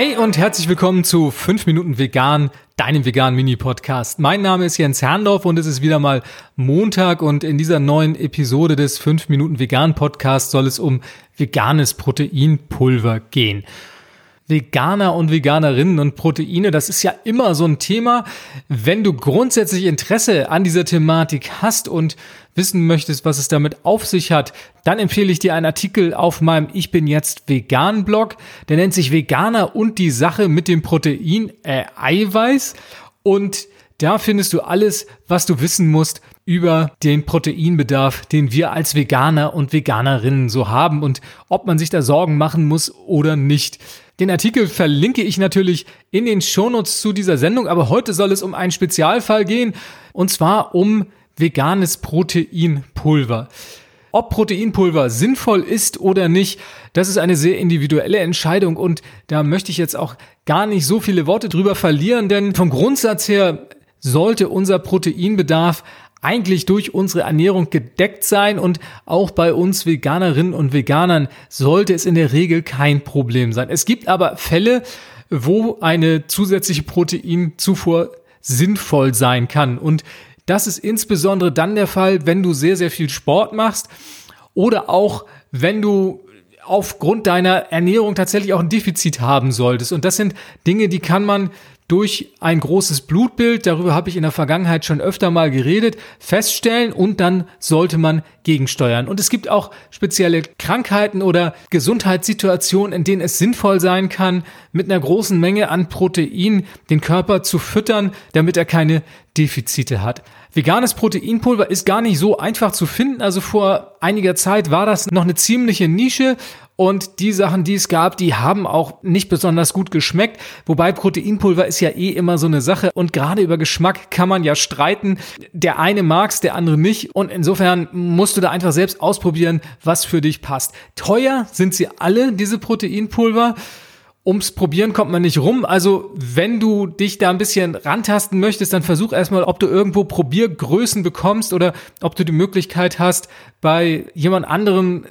Hey und herzlich willkommen zu 5 Minuten Vegan, deinem veganen Mini-Podcast. Mein Name ist Jens Herndorf und es ist wieder mal Montag und in dieser neuen Episode des 5 Minuten Vegan Podcasts soll es um veganes Proteinpulver gehen. Veganer und Veganerinnen und Proteine, das ist ja immer so ein Thema. Wenn du grundsätzlich Interesse an dieser Thematik hast und wissen möchtest, was es damit auf sich hat, dann empfehle ich dir einen Artikel auf meinem Ich bin jetzt vegan Blog. Der nennt sich Veganer und die Sache mit dem Protein äh, Eiweiß und da findest du alles, was du wissen musst über den Proteinbedarf, den wir als Veganer und Veganerinnen so haben und ob man sich da Sorgen machen muss oder nicht. Den Artikel verlinke ich natürlich in den Shownotes zu dieser Sendung, aber heute soll es um einen Spezialfall gehen und zwar um veganes Proteinpulver. Ob Proteinpulver sinnvoll ist oder nicht, das ist eine sehr individuelle Entscheidung und da möchte ich jetzt auch gar nicht so viele Worte drüber verlieren, denn vom Grundsatz her sollte unser Proteinbedarf eigentlich durch unsere Ernährung gedeckt sein und auch bei uns Veganerinnen und Veganern sollte es in der Regel kein Problem sein. Es gibt aber Fälle, wo eine zusätzliche Proteinzufuhr sinnvoll sein kann und das ist insbesondere dann der Fall, wenn du sehr, sehr viel Sport machst oder auch wenn du aufgrund deiner Ernährung tatsächlich auch ein Defizit haben solltest. Und das sind Dinge, die kann man durch ein großes Blutbild, darüber habe ich in der Vergangenheit schon öfter mal geredet, feststellen und dann sollte man gegensteuern. Und es gibt auch spezielle Krankheiten oder Gesundheitssituationen, in denen es sinnvoll sein kann, mit einer großen Menge an Protein den Körper zu füttern, damit er keine Defizite hat. Veganes Proteinpulver ist gar nicht so einfach zu finden. Also vor einiger Zeit war das noch eine ziemliche Nische und die Sachen, die es gab, die haben auch nicht besonders gut geschmeckt. Wobei Proteinpulver ist ja eh immer so eine Sache. Und gerade über Geschmack kann man ja streiten. Der eine mag's, der andere nicht. Und insofern musst du da einfach selbst ausprobieren, was für dich passt. Teuer sind sie alle, diese Proteinpulver. Ums Probieren kommt man nicht rum. Also wenn du dich da ein bisschen rantasten möchtest, dann versuch erstmal, ob du irgendwo Probiergrößen bekommst oder ob du die Möglichkeit hast, bei jemand anderem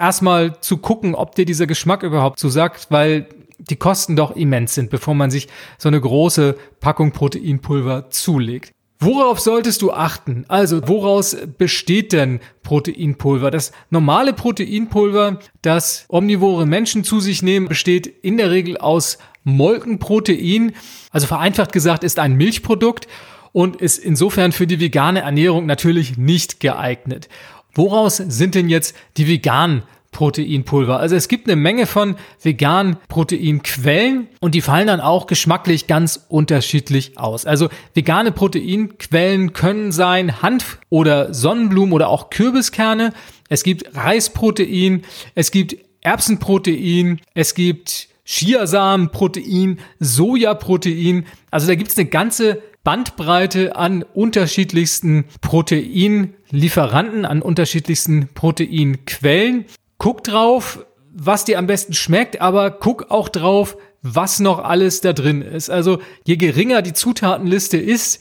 erstmal zu gucken, ob dir dieser Geschmack überhaupt zusagt, weil die Kosten doch immens sind, bevor man sich so eine große Packung Proteinpulver zulegt. Worauf solltest du achten? Also, woraus besteht denn Proteinpulver? Das normale Proteinpulver, das omnivore Menschen zu sich nehmen, besteht in der Regel aus Molkenprotein. Also vereinfacht gesagt ist ein Milchprodukt und ist insofern für die vegane Ernährung natürlich nicht geeignet. Woraus sind denn jetzt die veganen Proteinpulver. Also es gibt eine Menge von veganen Proteinquellen und die fallen dann auch geschmacklich ganz unterschiedlich aus. Also vegane Proteinquellen können sein Hanf oder Sonnenblumen oder auch Kürbiskerne. Es gibt Reisprotein, es gibt Erbsenprotein, es gibt Chiasamenprotein, Sojaprotein. Also da gibt es eine ganze Bandbreite an unterschiedlichsten Proteinlieferanten, an unterschiedlichsten Proteinquellen. Guck drauf, was dir am besten schmeckt, aber guck auch drauf, was noch alles da drin ist. Also je geringer die Zutatenliste ist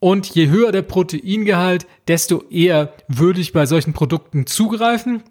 und je höher der Proteingehalt, desto eher würde ich bei solchen Produkten zugreifen.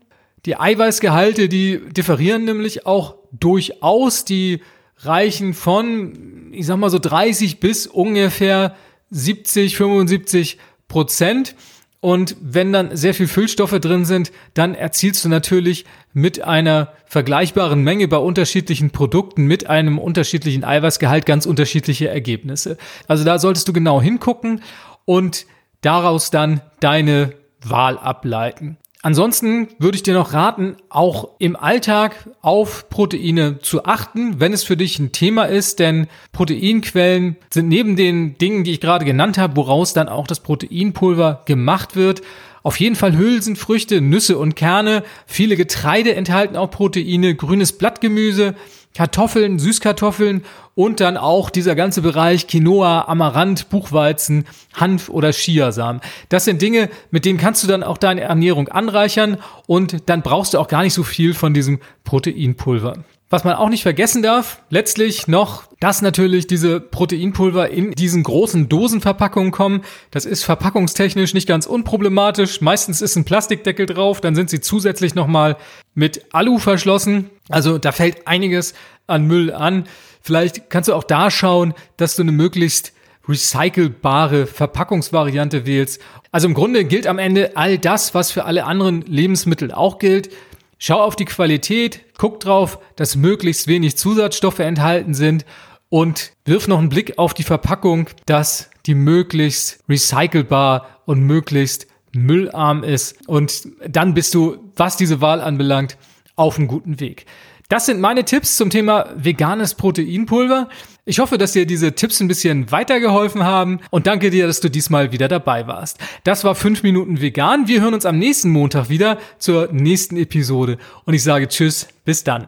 Die Eiweißgehalte, die differieren nämlich auch durchaus. Die reichen von, ich sag mal so 30 bis ungefähr 70, 75 Prozent. Und wenn dann sehr viel Füllstoffe drin sind, dann erzielst du natürlich mit einer vergleichbaren Menge bei unterschiedlichen Produkten mit einem unterschiedlichen Eiweißgehalt ganz unterschiedliche Ergebnisse. Also da solltest du genau hingucken und daraus dann deine Wahl ableiten. Ansonsten würde ich dir noch raten, auch im Alltag auf Proteine zu achten, wenn es für dich ein Thema ist, denn Proteinquellen sind neben den Dingen, die ich gerade genannt habe, woraus dann auch das Proteinpulver gemacht wird, auf jeden Fall Hülsenfrüchte, Nüsse und Kerne. Viele Getreide enthalten auch Proteine, grünes Blattgemüse, Kartoffeln, Süßkartoffeln und dann auch dieser ganze Bereich Quinoa, Amaranth, Buchweizen, Hanf oder Chiasamen. Das sind Dinge, mit denen kannst du dann auch deine Ernährung anreichern und dann brauchst du auch gar nicht so viel von diesem Proteinpulver. Was man auch nicht vergessen darf, letztlich noch, dass natürlich diese Proteinpulver in diesen großen Dosenverpackungen kommen. Das ist verpackungstechnisch nicht ganz unproblematisch. Meistens ist ein Plastikdeckel drauf, dann sind sie zusätzlich nochmal mit Alu verschlossen. Also da fällt einiges an Müll an. Vielleicht kannst du auch da schauen, dass du eine möglichst recycelbare Verpackungsvariante wählst. Also im Grunde gilt am Ende all das, was für alle anderen Lebensmittel auch gilt. Schau auf die Qualität, guck drauf, dass möglichst wenig Zusatzstoffe enthalten sind und wirf noch einen Blick auf die Verpackung, dass die möglichst recycelbar und möglichst müllarm ist. Und dann bist du, was diese Wahl anbelangt, auf einem guten Weg. Das sind meine Tipps zum Thema veganes Proteinpulver. Ich hoffe, dass dir diese Tipps ein bisschen weitergeholfen haben und danke dir, dass du diesmal wieder dabei warst. Das war 5 Minuten vegan. Wir hören uns am nächsten Montag wieder zur nächsten Episode und ich sage Tschüss, bis dann.